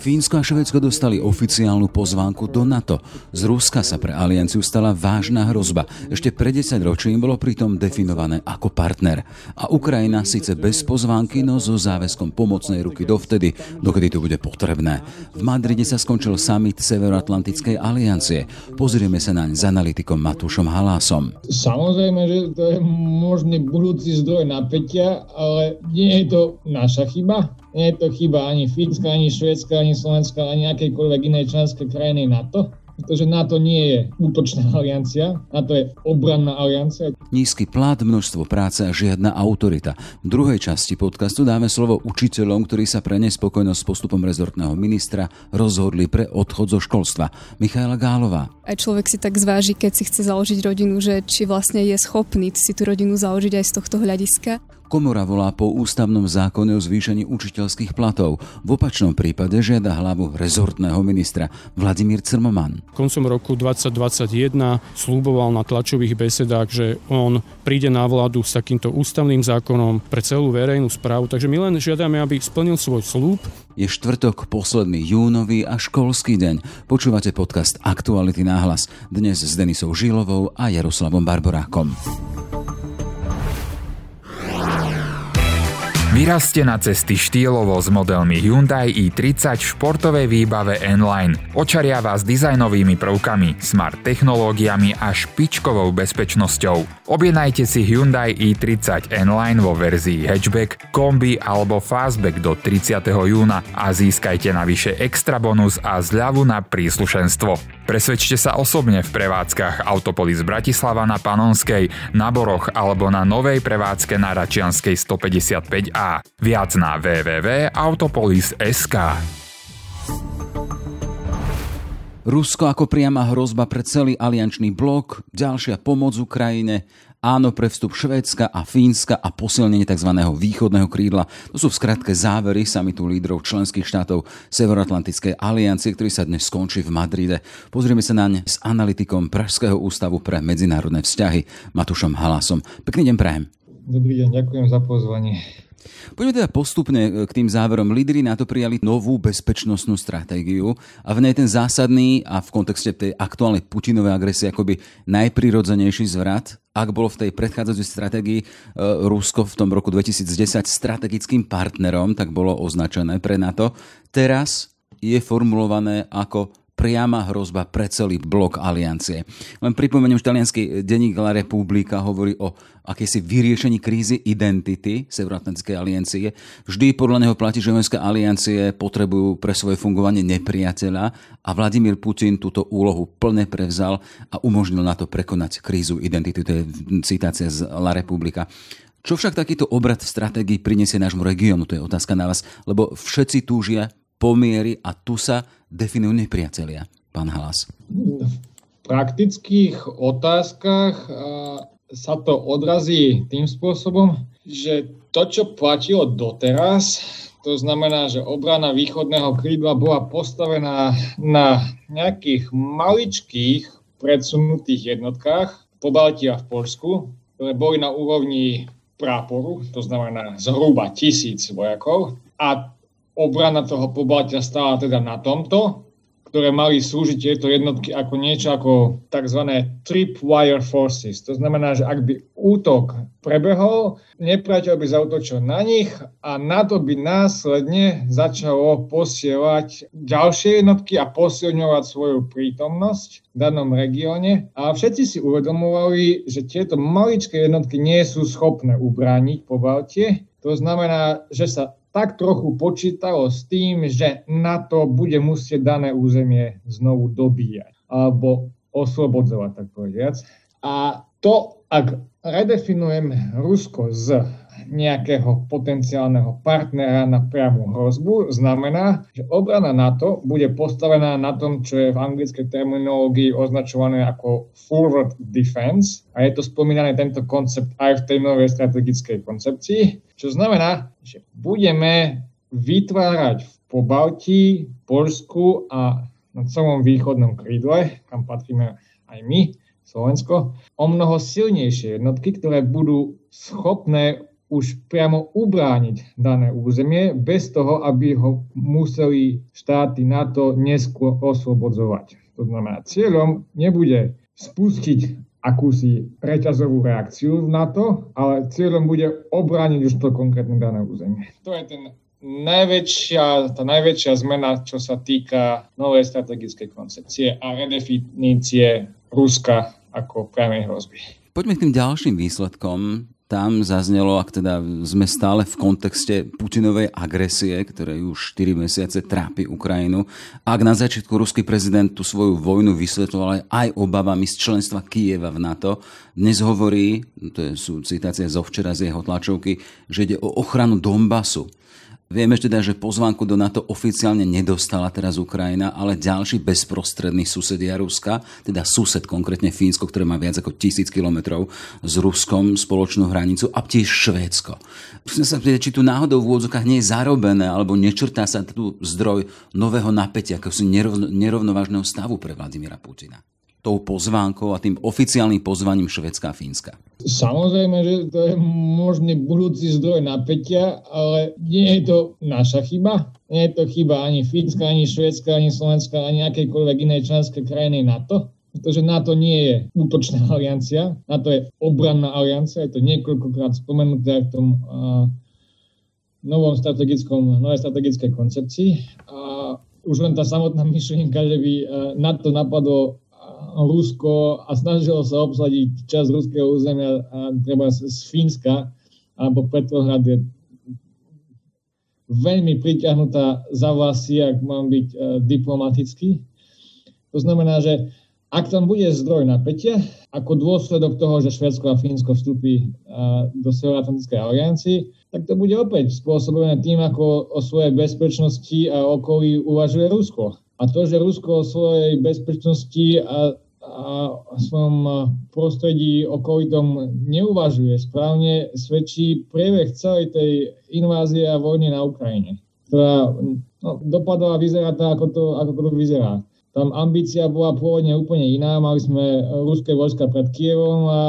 Fínsko a Švedsko dostali oficiálnu pozvánku do NATO. Z Ruska sa pre alianciu stala vážna hrozba. Ešte pred 10 ročím bolo pritom definované ako partner. A Ukrajina síce bez pozvánky, no so záväzkom pomocnej ruky dovtedy, dokedy to bude potrebné. V Madride sa skončil summit Severoatlantickej aliancie. Pozrieme sa naň s analytikom Matúšom Halásom. Samozrejme, že to je možný budúci zdroj napätia, ale nie je to naša chyba. Nie je to chyba ani Fínska, ani Švédska, ani Slovenska, ani akejkoľvek inej členskej krajiny NATO pretože NATO nie je útočná aliancia, NATO je obranná aliancia. Nízky plat, množstvo práce a žiadna autorita. V druhej časti podcastu dáme slovo učiteľom, ktorí sa pre nespokojnosť s postupom rezortného ministra rozhodli pre odchod zo školstva. Michaela Gálová. Aj človek si tak zváži, keď si chce založiť rodinu, že či vlastne je schopný si tú rodinu založiť aj z tohto hľadiska. Komora volá po ústavnom zákone o zvýšení učiteľských platov. V opačnom prípade žiada hlavu rezortného ministra Vladimír Crmoman. Koncom roku 2021 slúboval na tlačových besedách, že on príde na vládu s takýmto ústavným zákonom pre celú verejnú správu. Takže my len žiadame, aby splnil svoj slúb. Je štvrtok, posledný júnový a školský deň. Počúvate podcast Aktuality náhlas. Dnes s Denisou Žilovou a Jaroslavom Barborákom. Vyrazte na cesty štýlovo s modelmi Hyundai i30 v športovej výbave N-Line. Očaria vás dizajnovými prvkami, smart technológiami a špičkovou bezpečnosťou. Objednajte si Hyundai i30 N-Line vo verzii hatchback, kombi alebo fastback do 30. júna a získajte navyše extra bonus a zľavu na príslušenstvo. Presvedčte sa osobne v prevádzkach Autopolis Bratislava na Panonskej, na Boroch alebo na novej prevádzke na Račianskej 155A. Viac na www.autopolis.sk Rusko ako priama hrozba pre celý aliančný blok, ďalšia pomoc Ukrajine áno pre vstup Švédska a Fínska a posilnenie tzv. východného krídla. To sú v skratke závery samitu lídrov členských štátov Severoatlantickej aliancie, ktorý sa dnes skončí v Madride. Pozrieme sa naň s analytikom Pražského ústavu pre medzinárodné vzťahy Matušom Halasom. Pekný deň prajem. Dobrý deň, ďakujem za pozvanie. Poďme teda postupne e, k tým záverom. Lídry na to prijali novú bezpečnostnú stratégiu a v nej ten zásadný a v kontexte tej aktuálnej Putinovej agresie akoby najprirodzenejší zvrat, ak bolo v tej predchádzajúcej stratégii e, Rusko v tom roku 2010 strategickým partnerom, tak bolo označené pre NATO. Teraz je formulované ako priama hrozba pre celý blok aliancie. Len pripomeniem, že talianský denník La Repubblica hovorí o akési vyriešení krízy identity Severoatlantickej aliancie. Vždy podľa neho platí, že vojenské aliancie potrebujú pre svoje fungovanie nepriateľa a Vladimír Putin túto úlohu plne prevzal a umožnil na to prekonať krízu identity. To je citácia z La Repubblica. Čo však takýto obrad v stratégii prinesie nášmu regiónu? To je otázka na vás, lebo všetci túžia pomiery a tu sa definujú nepriatelia, pán Halas? V praktických otázkach sa to odrazí tým spôsobom, že to, čo platilo doteraz, to znamená, že obrana východného krídla bola postavená na nejakých maličkých predsunutých jednotkách po Balti a v Polsku, ktoré boli na úrovni práporu, to znamená zhruba tisíc vojakov. A obrana toho pobaltia stála teda na tomto, ktoré mali slúžiť tieto jednotky ako niečo ako tzv. tripwire forces. To znamená, že ak by útok prebehol, nepriateľ by zautočil na nich a na to by následne začalo posielať ďalšie jednotky a posilňovať svoju prítomnosť v danom regióne. A všetci si uvedomovali, že tieto maličké jednotky nie sú schopné ubrániť po Baltie. To znamená, že sa tak trochu počítalo s tým, že NATO bude musieť dané územie znovu dobíjať alebo oslobodzovať, tak povediac. A to, ak redefinujem Rusko z nejakého potenciálneho partnera na priamu hrozbu, znamená, že obrana NATO bude postavená na tom, čo je v anglickej terminológii označované ako forward defense a je to spomínané tento koncept aj v tej novej strategickej koncepcii, čo znamená, že budeme vytvárať v Pobaltí, Polsku a na celom východnom krídle, kam patríme aj my, Slovensko, o mnoho silnejšie jednotky, ktoré budú schopné už priamo ubrániť dané územie bez toho, aby ho museli štáty NATO neskôr oslobodzovať. To znamená, cieľom nebude spustiť akúsi reťazovú reakciu v NATO, ale cieľom bude obrániť už to konkrétne dané územie. To je ten najväčšia, tá najväčšia zmena, čo sa týka novej strategickej koncepcie a redefinície Ruska ako priamej hrozby. Poďme k tým ďalším výsledkom tam zaznelo, ak teda sme stále v kontexte Putinovej agresie, ktoré už 4 mesiace trápi Ukrajinu, ak na začiatku ruský prezident tú svoju vojnu vysvetloval aj obavami z členstva Kieva v NATO, dnes hovorí, to sú citácie zo včera z jeho tlačovky, že ide o ochranu Donbasu. Vieme teda, že pozvánku do NATO oficiálne nedostala teraz Ukrajina, ale ďalší bezprostredný susedia Ruska, teda sused konkrétne Fínsko, ktoré má viac ako tisíc kilometrov s Ruskom spoločnú hranicu a tiež Švédsko. Musím sa pýtať, či tu náhodou v úvodzokách nie je zarobené alebo nečrtá sa tu zdroj nového napätia, ako si nerovnovážneho stavu pre Vladimíra Putina tou pozvánkou a tým oficiálnym pozvaním Švedska a Fínska? Samozrejme, že to je možný budúci zdroj napätia, ale nie je to naša chyba. Nie je to chyba ani Fínska, ani Švedska, ani Slovenska, ani akejkoľvek inej členskej krajiny NATO. Pretože NATO nie je útočná aliancia, NATO je obranná aliancia, je to niekoľkokrát spomenuté v tom uh, novom strategickom, novej strategickej koncepcii. A už len tá samotná myšlienka, že by NATO napadlo Rusko a snažilo sa obsadiť časť ruského územia a treba z Fínska alebo Petrohrad je veľmi priťahnutá za vlasy, ak mám byť uh, diplomatický. To znamená, že ak tam bude zdroj napätia, ako dôsledok toho, že Švedsko a Fínsko vstúpi uh, do Severoatlantickej aliancii, tak to bude opäť spôsobené tým, ako o svojej bezpečnosti a okolí uvažuje Rusko. A to, že Rusko o svojej bezpečnosti a, a svojom prostredí okolitom neuvažuje správne, svedčí priebeh celej tej invázie a vojny na Ukrajine, ktorá no, dopadla a vyzerá tak, ako to, ako to vyzerá. Tam ambícia bola pôvodne úplne iná, mali sme ruské vojska pred Kievom a,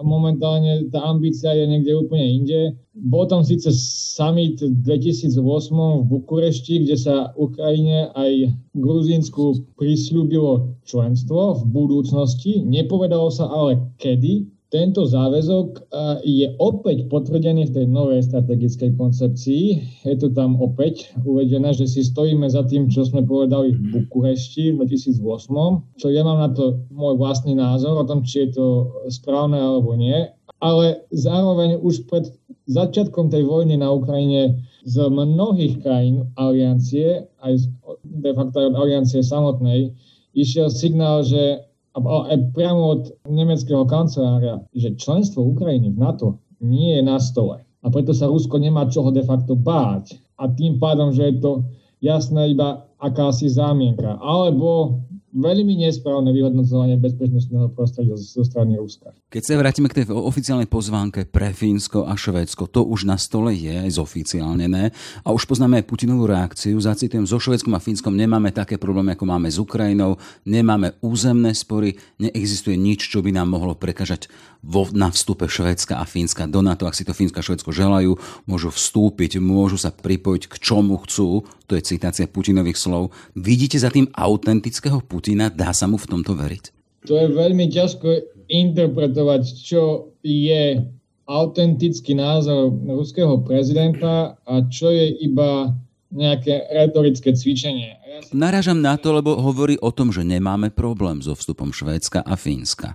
momentálne tá ambícia je niekde úplne inde. Bol tam síce summit v 2008 v Bukurešti, kde sa Ukrajine aj Gruzínsku prisľúbilo členstvo v budúcnosti. Nepovedalo sa ale kedy, tento záväzok e, je opäť potvrdený v tej novej strategickej koncepcii. Je to tam opäť uvedené, že si stojíme za tým, čo sme povedali v Bukurešti v 2008, čo ja mám na to môj vlastný názor o tom, či je to správne alebo nie. Ale zároveň už pred začiatkom tej vojny na Ukrajine z mnohých krajín aliancie, aj de facto od aliancie samotnej, išiel signál, že aj priamo od nemeckého kancelária, že členstvo Ukrajiny v NATO nie je na stole. A preto sa Rusko nemá čoho de facto báť. A tým pádom, že je to jasné iba akási zámienka. Alebo veľmi nesprávne vyhodnocovanie bezpečnostného prostredia zo strany Ruska. Keď sa vrátime k tej oficiálnej pozvánke pre Fínsko a Švédsko, to už na stole je aj zoficiálnené a už poznáme Putinovú reakciu. Zacitujem, so Švédskom a Fínskom nemáme také problémy, ako máme s Ukrajinou, nemáme územné spory, neexistuje nič, čo by nám mohlo prekažať vo, na vstupe Švédska a Fínska do NATO. Ak si to Fínska a Švédsko želajú, môžu vstúpiť, môžu sa pripojiť k čomu chcú. To je citácia Putinových slov. Vidíte za tým autentického Putina? Dá sa mu v tomto veriť? To je veľmi ťažko interpretovať, čo je autentický názor ruského prezidenta a čo je iba nejaké retorické cvičenie. Ja si... Naražam na to, lebo hovorí o tom, že nemáme problém so vstupom Švédska a Fínska.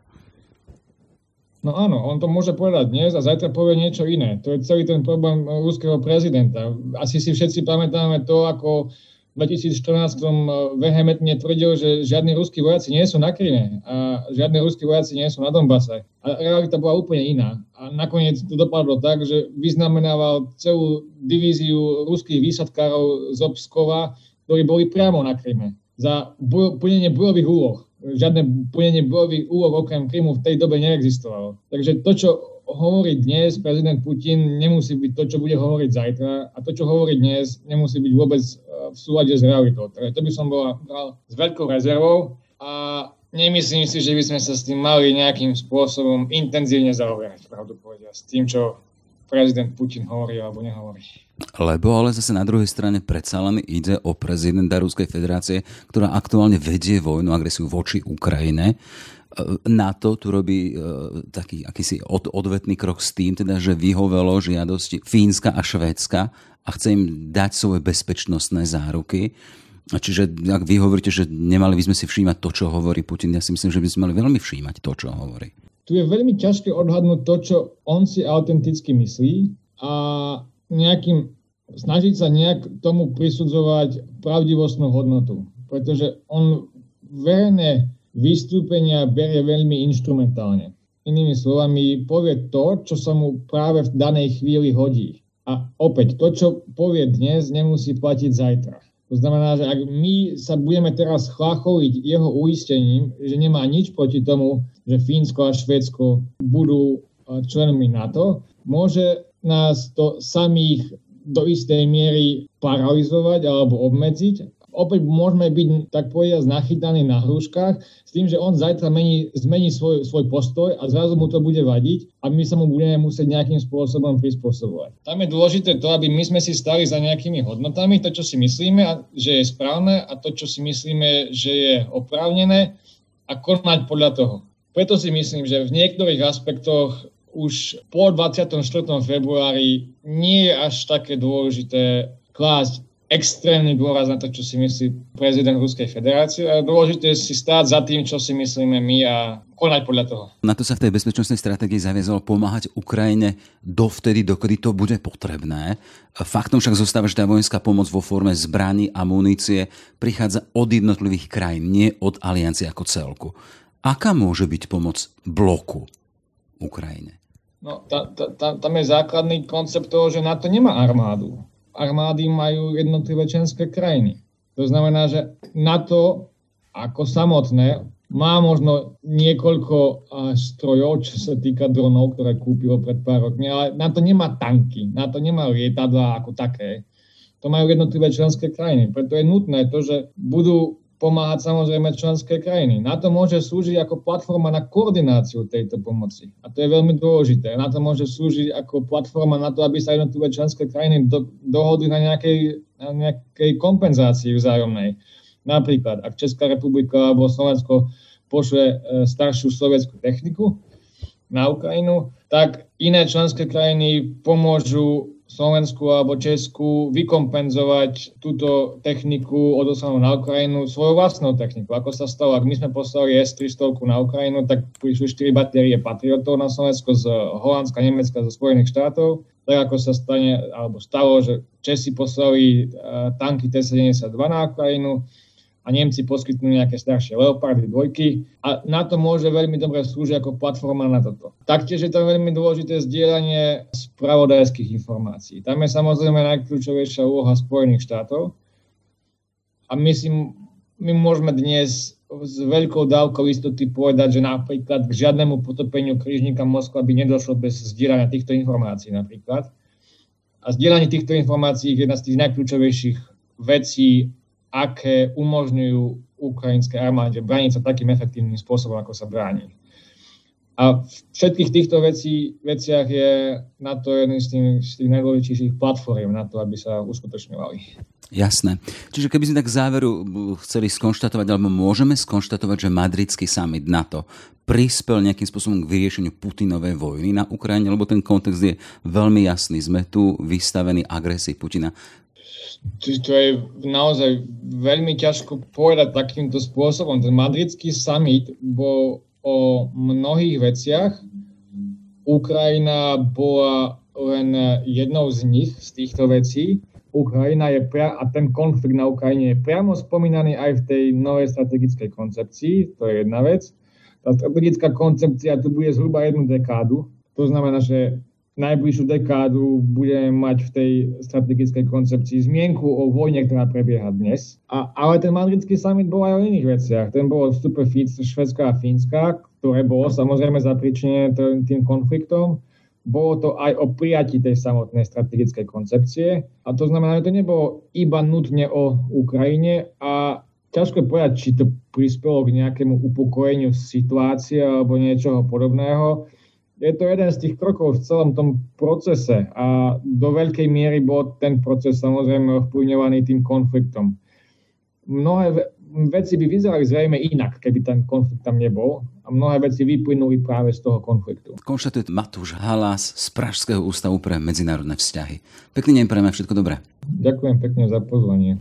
No áno, on to môže povedať dnes a zajtra povie niečo iné. To je celý ten problém ruského prezidenta. Asi si všetci pamätáme to, ako 2014 eh, vehementne tvrdil, že žiadni ruskí vojaci nie sú na Kryme a žiadni ruskí vojaci nie sú na Donbase. A realita bola úplne iná. A nakoniec to dopadlo tak, že vyznamenával celú divíziu ruských výsadkárov z Obskova, ktorí boli priamo na Kryme za plnenie bojových úloh. Žiadne plnenie bojových úloh okrem Krymu v tej dobe neexistovalo. Takže to, čo hovorí dnes prezident Putin, nemusí byť to, čo bude hovoriť zajtra a to, čo hovorí dnes, nemusí byť vôbec v súlade s realitou. Takže to by som bola bral s veľkou rezervou a nemyslím si, že by sme sa s tým mali nejakým spôsobom intenzívne zaoberať, pravdu povedia, s tým, čo prezident Putin hovorí alebo nehovorí. Lebo ale zase na druhej strane predsa len ide o prezidenta Ruskej federácie, ktorá aktuálne vedie vojnu, agresiu voči Ukrajine. NATO tu robí uh, taký akýsi od, odvetný krok s tým, teda, že vyhovelo žiadosti Fínska a Švédska a chce im dať svoje bezpečnostné záruky. Čiže ak vy hovoríte, že nemali by sme si všímať to, čo hovorí Putin, ja si myslím, že by sme mali veľmi všímať to, čo hovorí. Tu je veľmi ťažké odhadnúť to, čo on si autenticky myslí a nejakým snažiť sa nejak tomu prisudzovať pravdivostnú hodnotu. Pretože on verejné vystúpenia berie veľmi instrumentálne. Inými slovami, povie to, čo sa mu práve v danej chvíli hodí. A opäť, to, čo povie dnes, nemusí platiť zajtra. To znamená, že ak my sa budeme teraz chlacholiť jeho uistením, že nemá nič proti tomu, že Fínsko a Švédsko budú členmi NATO, môže nás to samých do istej miery paralizovať alebo obmedziť opäť môžeme byť, tak povedať, nachytaní na hruškách s tým, že on zajtra mení, zmení svoj, svoj postoj a zrazu mu to bude vadiť a my sa mu budeme musieť nejakým spôsobom prispôsobovať. Tam je dôležité to, aby my sme si stali za nejakými hodnotami, to, čo si myslíme, že je správne a to, čo si myslíme, že je oprávnené a konať podľa toho. Preto si myslím, že v niektorých aspektoch už po 24. februári nie je až také dôležité klásť extrémny dôraz na to, čo si myslí prezident Ruskej federácie a dôležité je si stáť za tým, čo si myslíme my a konať podľa toho. Na to sa v tej bezpečnostnej stratégii zaviazalo pomáhať Ukrajine dovtedy, dokedy to bude potrebné. Faktom však zostáva, že tá vojenská pomoc vo forme zbraní a munície prichádza od jednotlivých krajín, nie od aliancie ako celku. Aká môže byť pomoc bloku Ukrajine? No, ta, ta, tam je základný koncept toho, že NATO nemá armádu armády majú jednotlivé členské krajiny. To znamená, že NATO ako samotné má možno niekoľko strojov, čo sa týka dronov, ktoré kúpilo pred pár rokmi, ale na to nemá tanky, na to nemá lietadla ako také. To majú jednotlivé členské krajiny. Preto je nutné to, že budú pomáhať samozrejme členské krajiny. Na to môže slúžiť ako platforma na koordináciu tejto pomoci. A to je veľmi dôležité. Na to môže slúžiť ako platforma na to, aby sa jednotlivé členské krajiny do, dohodli na nejakej, na nejakej kompenzácii vzájomnej. Napríklad, ak Česká republika alebo Slovensko pošle e, staršiu sovietskú techniku na Ukrajinu, tak iné členské krajiny pomôžu Slovensku alebo Česku vykompenzovať túto techniku odoslanú na Ukrajinu svojou vlastnou technikou. Ako sa stalo, ak my sme poslali S-300 na Ukrajinu, tak prišli 4 batérie Patriotov na Slovensko z Holandska, Nemecka, zo Spojených štátov. Tak ako sa stane, alebo stalo, že Česi poslali uh, tanky T-72 na Ukrajinu, a Nemci poskytnú nejaké staršie Leopardy, dvojky a na to môže veľmi dobre slúžiť ako platforma na toto. Taktiež je to veľmi dôležité zdieľanie spravodajských informácií. Tam je samozrejme najkľúčovejšia úloha Spojených štátov a my, si, my môžeme dnes s veľkou dávkou istoty povedať, že napríklad k žiadnemu potopeniu krížnika Moskva by nedošlo bez zdieľania týchto informácií napríklad. A zdieľanie týchto informácií je jedna z tých najkľúčovejších vecí aké umožňujú ukrajinské armáde brániť sa takým efektívnym spôsobom, ako sa bráni. A v všetkých týchto vecí, veciach je na to jeden z tých, z tých najdôležitejších platform na to, aby sa uskutočňovali. Jasné. Čiže keby sme tak k záveru chceli skonštatovať, alebo môžeme skonštatovať, že madridský summit NATO prispel nejakým spôsobom k vyriešeniu Putinovej vojny na Ukrajine, lebo ten kontext je veľmi jasný. Sme tu vystavení agresii Putina to je naozaj veľmi ťažko povedať takýmto spôsobom. Ten madridský summit bol o mnohých veciach. Ukrajina bola len jednou z nich, z týchto vecí. Ukrajina je pria- a ten konflikt na Ukrajine je priamo spomínaný aj v tej novej strategickej koncepcii, to je jedna vec. Tá strategická koncepcia tu bude zhruba jednu dekádu, to znamená, že najbližšiu dekádu budeme mať v tej strategickej koncepcii zmienku o vojne, ktorá prebieha dnes. A, ale ten madridský summit bol aj o iných veciach. Ten bol o vstupe Švedska a Fínska, ktoré bolo samozrejme zapričené tým konfliktom. Bolo to aj o prijatí tej samotnej strategickej koncepcie. A to znamená, že to nebolo iba nutne o Ukrajine a ťažko povedať, či to prispelo k nejakému upokojeniu situácie alebo niečoho podobného. Je to jeden z tých krokov v celom tom procese a do veľkej miery bol ten proces samozrejme ovplyvňovaný tým konfliktom. Mnohé veci by vyzerali zrejme inak, keby ten konflikt tam nebol a mnohé veci vyplynuli práve z toho konfliktu. Konštatuje Matúš Halas z Pražského ústavu pre medzinárodné vzťahy. Pekný deň prejme, všetko dobré. Ďakujem pekne za pozvanie.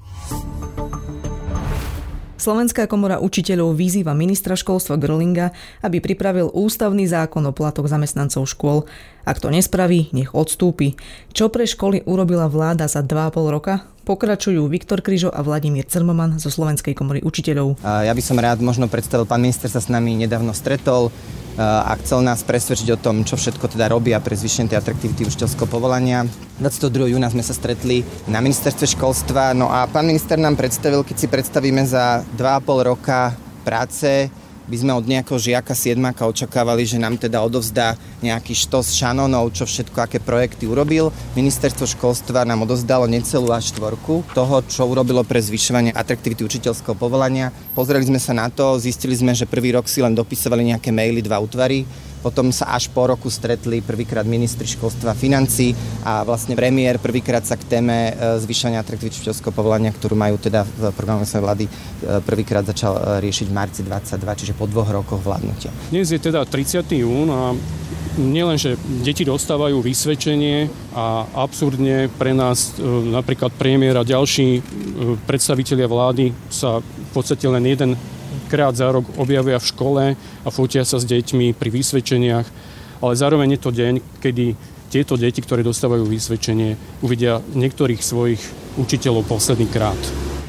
Slovenská komora učiteľov vyzýva ministra školstva Grlinga, aby pripravil ústavný zákon o platoch zamestnancov škôl. Ak to nespraví, nech odstúpi. Čo pre školy urobila vláda za 2,5 roka? Pokračujú Viktor Kryžo a Vladimír Cermoman zo Slovenskej komory učiteľov. Ja by som rád možno predstavil, pán minister sa s nami nedávno stretol a chcel nás presvedčiť o tom, čo všetko teda robia pre zvýšenie atraktivity učiteľského povolania. 22. júna sme sa stretli na ministerstve školstva, no a pán minister nám predstavil, keď si predstavíme za 2,5 roka práce, by sme od nejakého žiaka siedmaka očakávali, že nám teda odovzdá nejaký štos šanonov, čo všetko, aké projekty urobil. Ministerstvo školstva nám odovzdalo necelú až štvorku toho, čo urobilo pre zvyšovanie atraktivity učiteľského povolania. Pozreli sme sa na to, zistili sme, že prvý rok si len dopisovali nejaké maily dva útvary, potom sa až po roku stretli prvýkrát ministri školstva financí a vlastne premiér prvýkrát sa k téme e, zvyšania atraktivity učiteľského povolania, ktorú majú teda v programe svojej vlády, e, prvýkrát začal e, riešiť v marci 22, čiže po dvoch rokoch vládnutia. Dnes je teda 30. jún a nielen, že deti dostávajú vysvedčenie a absurdne pre nás napríklad premiér a ďalší predstavitelia vlády sa v podstate len jeden krát za rok objavia v škole a fotia sa s deťmi pri vysvedčeniach, ale zároveň je to deň, kedy tieto deti, ktoré dostávajú vysvedčenie, uvidia niektorých svojich učiteľov posledný krát.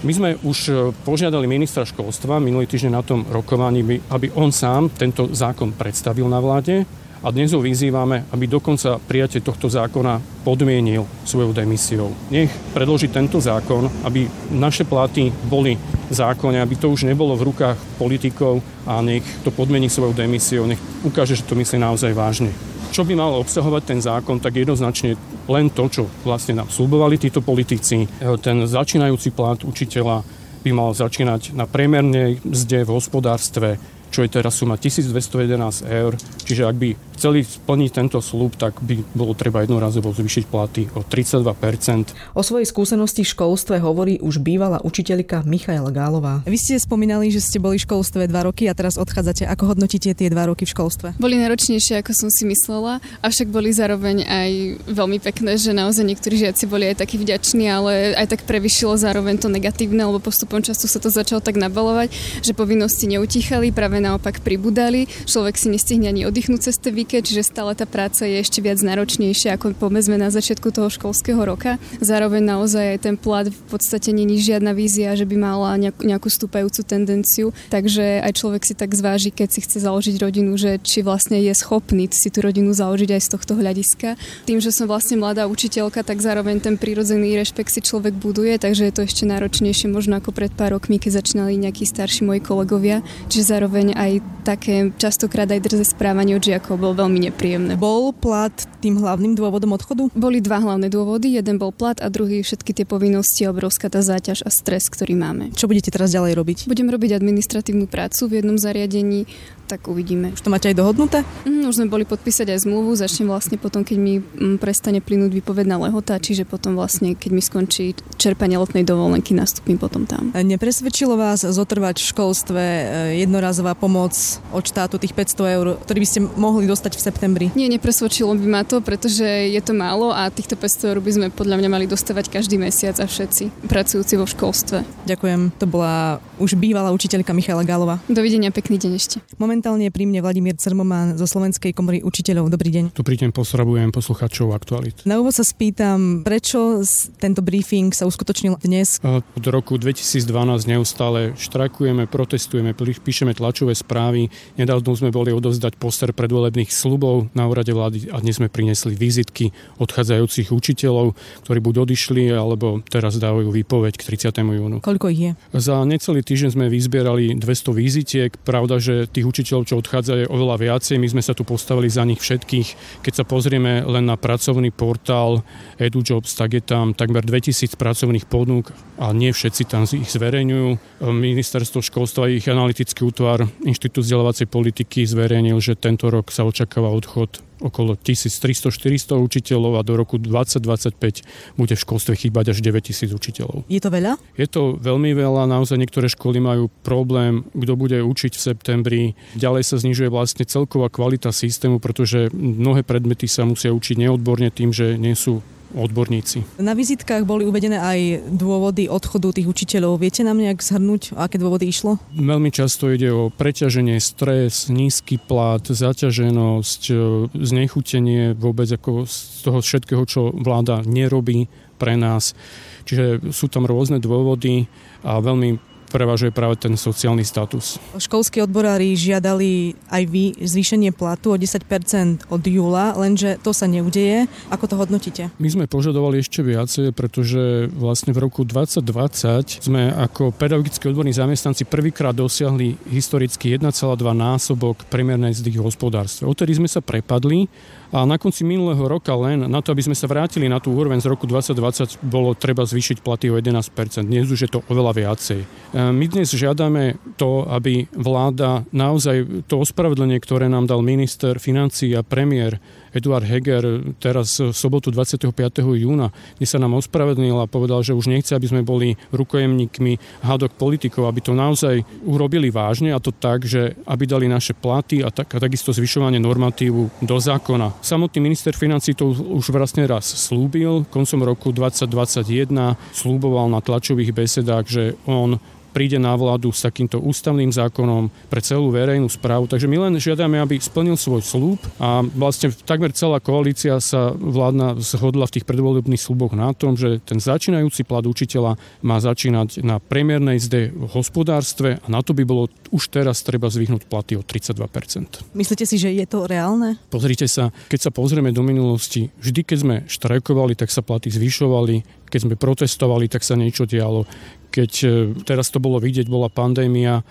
My sme už e, požiadali ministra školstva minulý týždeň na tom rokovaní, aby on sám tento zákon predstavil na vláde a dnes ho vyzývame, aby dokonca prijatie tohto zákona podmienil svojou demisiou. Nech predloží tento zákon, aby naše platy boli zákone, aby to už nebolo v rukách politikov a nech to podmieni svojou demisiou, nech ukáže, že to myslí naozaj vážne. Čo by mal obsahovať ten zákon, tak jednoznačne len to, čo vlastne nám slúbovali títo politici. Ten začínajúci plat učiteľa by mal začínať na priemernej mzde v hospodárstve, čo je teraz suma 1211 eur. Čiže ak by chceli splniť tento slúb, tak by bolo treba jednorazovo zvýšiť platy o 32% O svojej skúsenosti v školstve hovorí už bývalá učiteľka Michaela Gálová. Vy ste spomínali, že ste boli v školstve dva roky a teraz odchádzate. Ako hodnotíte tie dva roky v školstve? Boli náročnejšie, ako som si myslela, avšak boli zároveň aj veľmi pekné, že naozaj niektorí žiaci boli aj takí vďační, ale aj tak prevyšilo zároveň to negatívne, lebo postupom času sa to začalo tak nabalovať, že povinnosti neutichali, práve naopak pribudali. Človek si nestihne ani oddychnúť cez tie výke, čiže stále tá práca je ešte viac náročnejšia ako povedzme na začiatku toho školského roka. Zároveň naozaj aj ten plat v podstate není žiadna vízia, že by mala nejakú stúpajúcu tendenciu, takže aj človek si tak zváži, keď si chce založiť rodinu, že či vlastne je schopný si tú rodinu založiť aj z tohto hľadiska. Tým, že som vlastne mladá učiteľka, tak zároveň ten prírodzený rešpekt si človek buduje, takže je to ešte náročnejšie možno ako pred pár rokmi, keď začínali nejakí starší moji kolegovia. Čiže zároveň aj také častokrát aj drze správanie od žiakov bol veľmi nepríjemné. Bol plat tým hlavným dôvodom odchodu? Boli dva hlavné dôvody. Jeden bol plat a druhý všetky tie povinnosti, obrovská tá záťaž a stres, ktorý máme. Čo budete teraz ďalej robiť? Budem robiť administratívnu prácu v jednom zariadení, tak uvidíme. Už to máte aj dohodnuté? Mm, už sme boli podpísať aj zmluvu, začnem vlastne potom, keď mi mm, prestane plynúť vypovedná lehota, čiže potom vlastne, keď mi skončí čerpanie letnej dovolenky, nastúpim potom tam. Nepresvedčilo vás zotrvať v školstve e, jednorazová pomoc od štátu tých 500 eur, ktorý by ste mohli dostať v septembri? Nie, nepresvedčilo by ma to, pretože je to málo a týchto 500 eur by sme podľa mňa mali dostávať každý mesiac a všetci pracujúci vo školstve. Ďakujem, to bola už bývalá učiteľka Michala Gálova. Dovidenia, pekný deň ešte. Moment Momentálne je pri mne Vladimír Cermomán zo Slovenskej komory učiteľov. Dobrý deň. Dobrý deň, posrabujem poslucháčov aktualit. Na úvod sa spýtam, prečo tento briefing sa uskutočnil dnes? Od roku 2012 neustále štrajkujeme, protestujeme, píšeme tlačové správy. Nedávno sme boli odovzdať poster predvolebných slubov na úrade vlády a dnes sme priniesli vizitky odchádzajúcich učiteľov, ktorí buď odišli, alebo teraz dávajú výpoveď k 30. júnu. Koľko ich je? Za necelý týždeň sme vyzbierali 200 vizitiek. Pravda, že tých učiteľov, čo odchádzajú, je oveľa viacej. My sme sa tu postavili za nich všetkých. Keď sa pozrieme len na pracovný portál EduJobs, tak je tam takmer 2000 pracovných ponúk a nie všetci tam ich zverejňujú. Ministerstvo školstva ich analytický útvar Inštitút vzdelávacej politiky zverejnil, že tento rok sa očakáva odchod okolo 1300-400 učiteľov a do roku 2025 bude v školstve chýbať až 9000 učiteľov. Je to veľa? Je to veľmi veľa, naozaj niektoré školy majú problém, kto bude učiť v septembri. Ďalej sa znižuje vlastne celková kvalita systému, pretože mnohé predmety sa musia učiť neodborne tým, že nie sú odborníci. Na vizitkách boli uvedené aj dôvody odchodu tých učiteľov. Viete nám nejak zhrnúť, aké dôvody išlo? Veľmi často ide o preťaženie, stres, nízky plat, zaťaženosť, e, znechutenie vôbec ako z toho všetkého, čo vláda nerobí pre nás. Čiže sú tam rôzne dôvody a veľmi prevažuje práve ten sociálny status. Školskí odborári žiadali aj vy zvýšenie platu o 10% od júla, lenže to sa neudeje. Ako to hodnotíte? My sme požadovali ešte viacej, pretože vlastne v roku 2020 sme ako pedagogickí odborní zamestnanci prvýkrát dosiahli historicky 1,2 násobok priemernej zdy v hospodárstve. Odtedy sme sa prepadli a na konci minulého roka len na to, aby sme sa vrátili na tú úroveň z roku 2020, bolo treba zvýšiť platy o 11%. Dnes už je to oveľa viacej. E, my dnes žiadame to, aby vláda naozaj to ospravedlenie, ktoré nám dal minister financí a premiér Eduard Heger teraz v sobotu 25. júna, kde sa nám ospravedlnil a povedal, že už nechce, aby sme boli rukojemníkmi hádok politikov, aby to naozaj urobili vážne a to tak, že aby dali naše platy a, tak, a takisto zvyšovanie normatívu do zákona. Samotný minister financí to už vlastne raz slúbil, koncom roku 2021 slúboval na tlačových besedách, že on príde na vládu s takýmto ústavným zákonom pre celú verejnú správu. Takže my len žiadame, aby splnil svoj slúb a vlastne takmer celá koalícia sa vládna zhodla v tých predvolebných slúboch na tom, že ten začínajúci plat učiteľa má začínať na premiérnej zde v hospodárstve a na to by bolo už teraz treba zvyhnúť platy o 32%. Myslíte si, že je to reálne? Pozrite sa, keď sa pozrieme do minulosti, vždy keď sme štrajkovali, tak sa platy zvyšovali, keď sme protestovali, tak sa niečo dialo. Keď e, teraz to bolo vidieť, bola pandémia, e,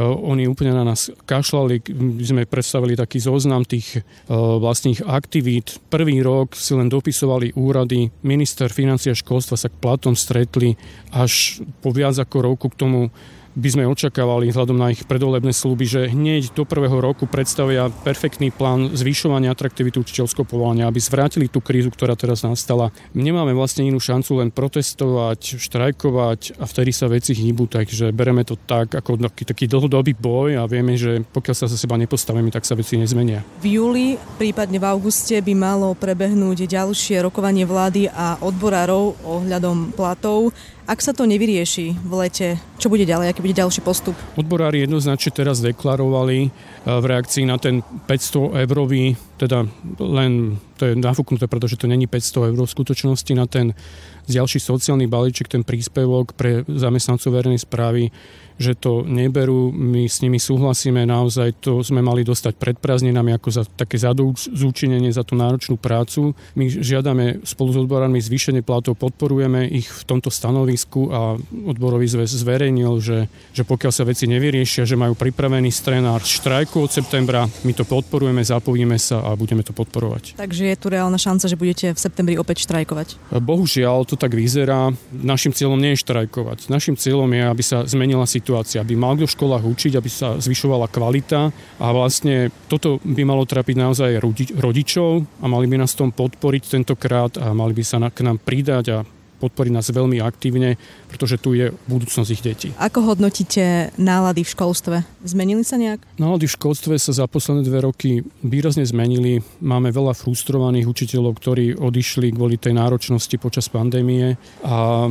oni úplne na nás kašľali, my sme predstavili taký zoznam tých e, vlastných aktivít. Prvý rok si len dopisovali úrady, minister financia školstva sa k platom stretli až po viac ako roku k tomu by sme očakávali vzhľadom na ich predvolebné sluby, že hneď do prvého roku predstavia perfektný plán zvyšovania atraktivity učiteľského povolania, aby zvrátili tú krízu, ktorá teraz nastala. Nemáme vlastne inú šancu len protestovať, štrajkovať a vtedy sa veci hýbu, takže bereme to tak ako taký, dlhodobý boj a vieme, že pokiaľ sa za seba nepostavíme, tak sa veci nezmenia. V júli, prípadne v auguste by malo prebehnúť ďalšie rokovanie vlády a odborárov ohľadom platov. Ak sa to nevyrieši v lete, čo bude ďalej, aký bude ďalší postup? Odborári jednoznačne teraz deklarovali eh, v reakcii na ten 500 eurový, teda len to je nafúknuté, pretože to není 500 eur v skutočnosti na ten ďalší sociálny balíček, ten príspevok pre zamestnancov verejnej správy že to neberú. My s nimi súhlasíme, naozaj to sme mali dostať pred prázdninami ako za také zadúčinenie za tú náročnú prácu. My žiadame spolu s odborármi zvýšenie platov, podporujeme ich v tomto stanovisku a odborový zväz zverejnil, že, že pokiaľ sa veci nevyriešia, že majú pripravený strenár štrajku od septembra, my to podporujeme, zapojíme sa a budeme to podporovať. Takže je tu reálna šanca, že budete v septembri opäť štrajkovať? Bohužiaľ, to tak vyzerá. Našim cieľom nie je štrajkovať. Našim cieľom je, aby sa zmenila situácia aby mal kto v školách učiť, aby sa zvyšovala kvalita a vlastne toto by malo trapiť naozaj rodičov a mali by nás tom podporiť tentokrát a mali by sa k nám pridať a podporiť nás veľmi aktívne, pretože tu je budúcnosť ich detí. Ako hodnotíte nálady v školstve? Zmenili sa nejak? Nálady v školstve sa za posledné dve roky výrazne zmenili. Máme veľa frustrovaných učiteľov, ktorí odišli kvôli tej náročnosti počas pandémie a e,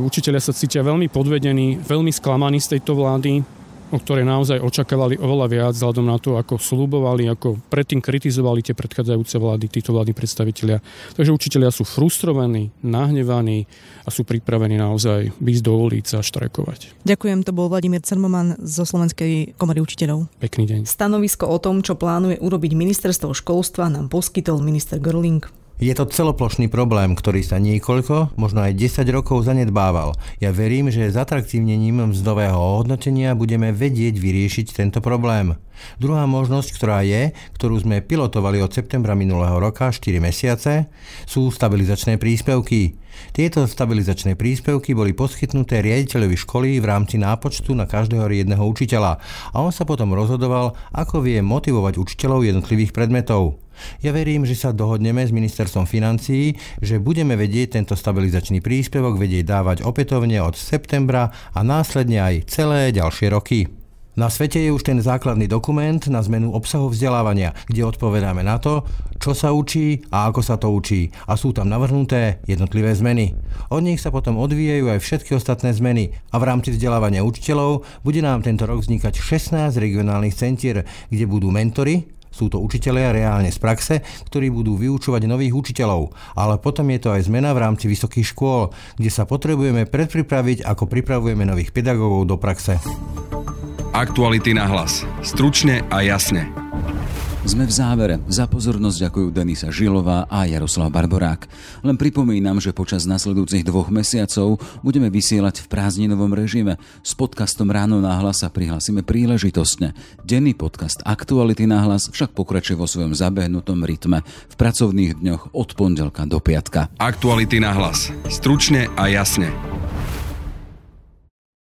učiteľia sa cítia veľmi podvedení, veľmi sklamaní z tejto vlády o ktoré naozaj očakávali oveľa viac vzhľadom na to, ako slúbovali, ako predtým kritizovali tie predchádzajúce vlády, títo vládni predstavitelia. Takže učiteľia sú frustrovaní, nahnevaní a sú pripravení naozaj ísť do ulic a štrajkovať. Ďakujem, to bol Vladimír Cermoman zo Slovenskej komory učiteľov. Pekný deň. Stanovisko o tom, čo plánuje urobiť ministerstvo školstva, nám poskytol minister Görling. Je to celoplošný problém, ktorý sa niekoľko, možno aj 10 rokov zanedbával. Ja verím, že s atraktívnením mzdového hodnotenia budeme vedieť vyriešiť tento problém. Druhá možnosť, ktorá je, ktorú sme pilotovali od septembra minulého roka 4 mesiace, sú stabilizačné príspevky. Tieto stabilizačné príspevky boli poskytnuté riaditeľovi školy v rámci nápočtu na každého jedného učiteľa a on sa potom rozhodoval, ako vie motivovať učiteľov jednotlivých predmetov. Ja verím, že sa dohodneme s ministerstvom financií, že budeme vedieť tento stabilizačný príspevok vedieť dávať opätovne od septembra a následne aj celé ďalšie roky. Na svete je už ten základný dokument na zmenu obsahu vzdelávania, kde odpovedáme na to, čo sa učí a ako sa to učí a sú tam navrhnuté jednotlivé zmeny. Od nich sa potom odvíjajú aj všetky ostatné zmeny a v rámci vzdelávania učiteľov bude nám tento rok vznikať 16 regionálnych centier, kde budú mentory, sú to učitelia reálne z praxe, ktorí budú vyučovať nových učiteľov, ale potom je to aj zmena v rámci vysokých škôl, kde sa potrebujeme predpripraviť, ako pripravujeme nových pedagógov do praxe. Aktuality na hlas. Stručne a jasne. Sme v závere. Za pozornosť ďakujú Denisa Žilová a Jaroslav Barborák. Len pripomínam, že počas nasledujúcich dvoch mesiacov budeme vysielať v prázdninovom režime. S podcastom Ráno na hlas sa prihlasíme príležitostne. Denný podcast Aktuality na hlas však pokračuje vo svojom zabehnutom rytme v pracovných dňoch od pondelka do piatka. Aktuality na hlas. Stručne a jasne.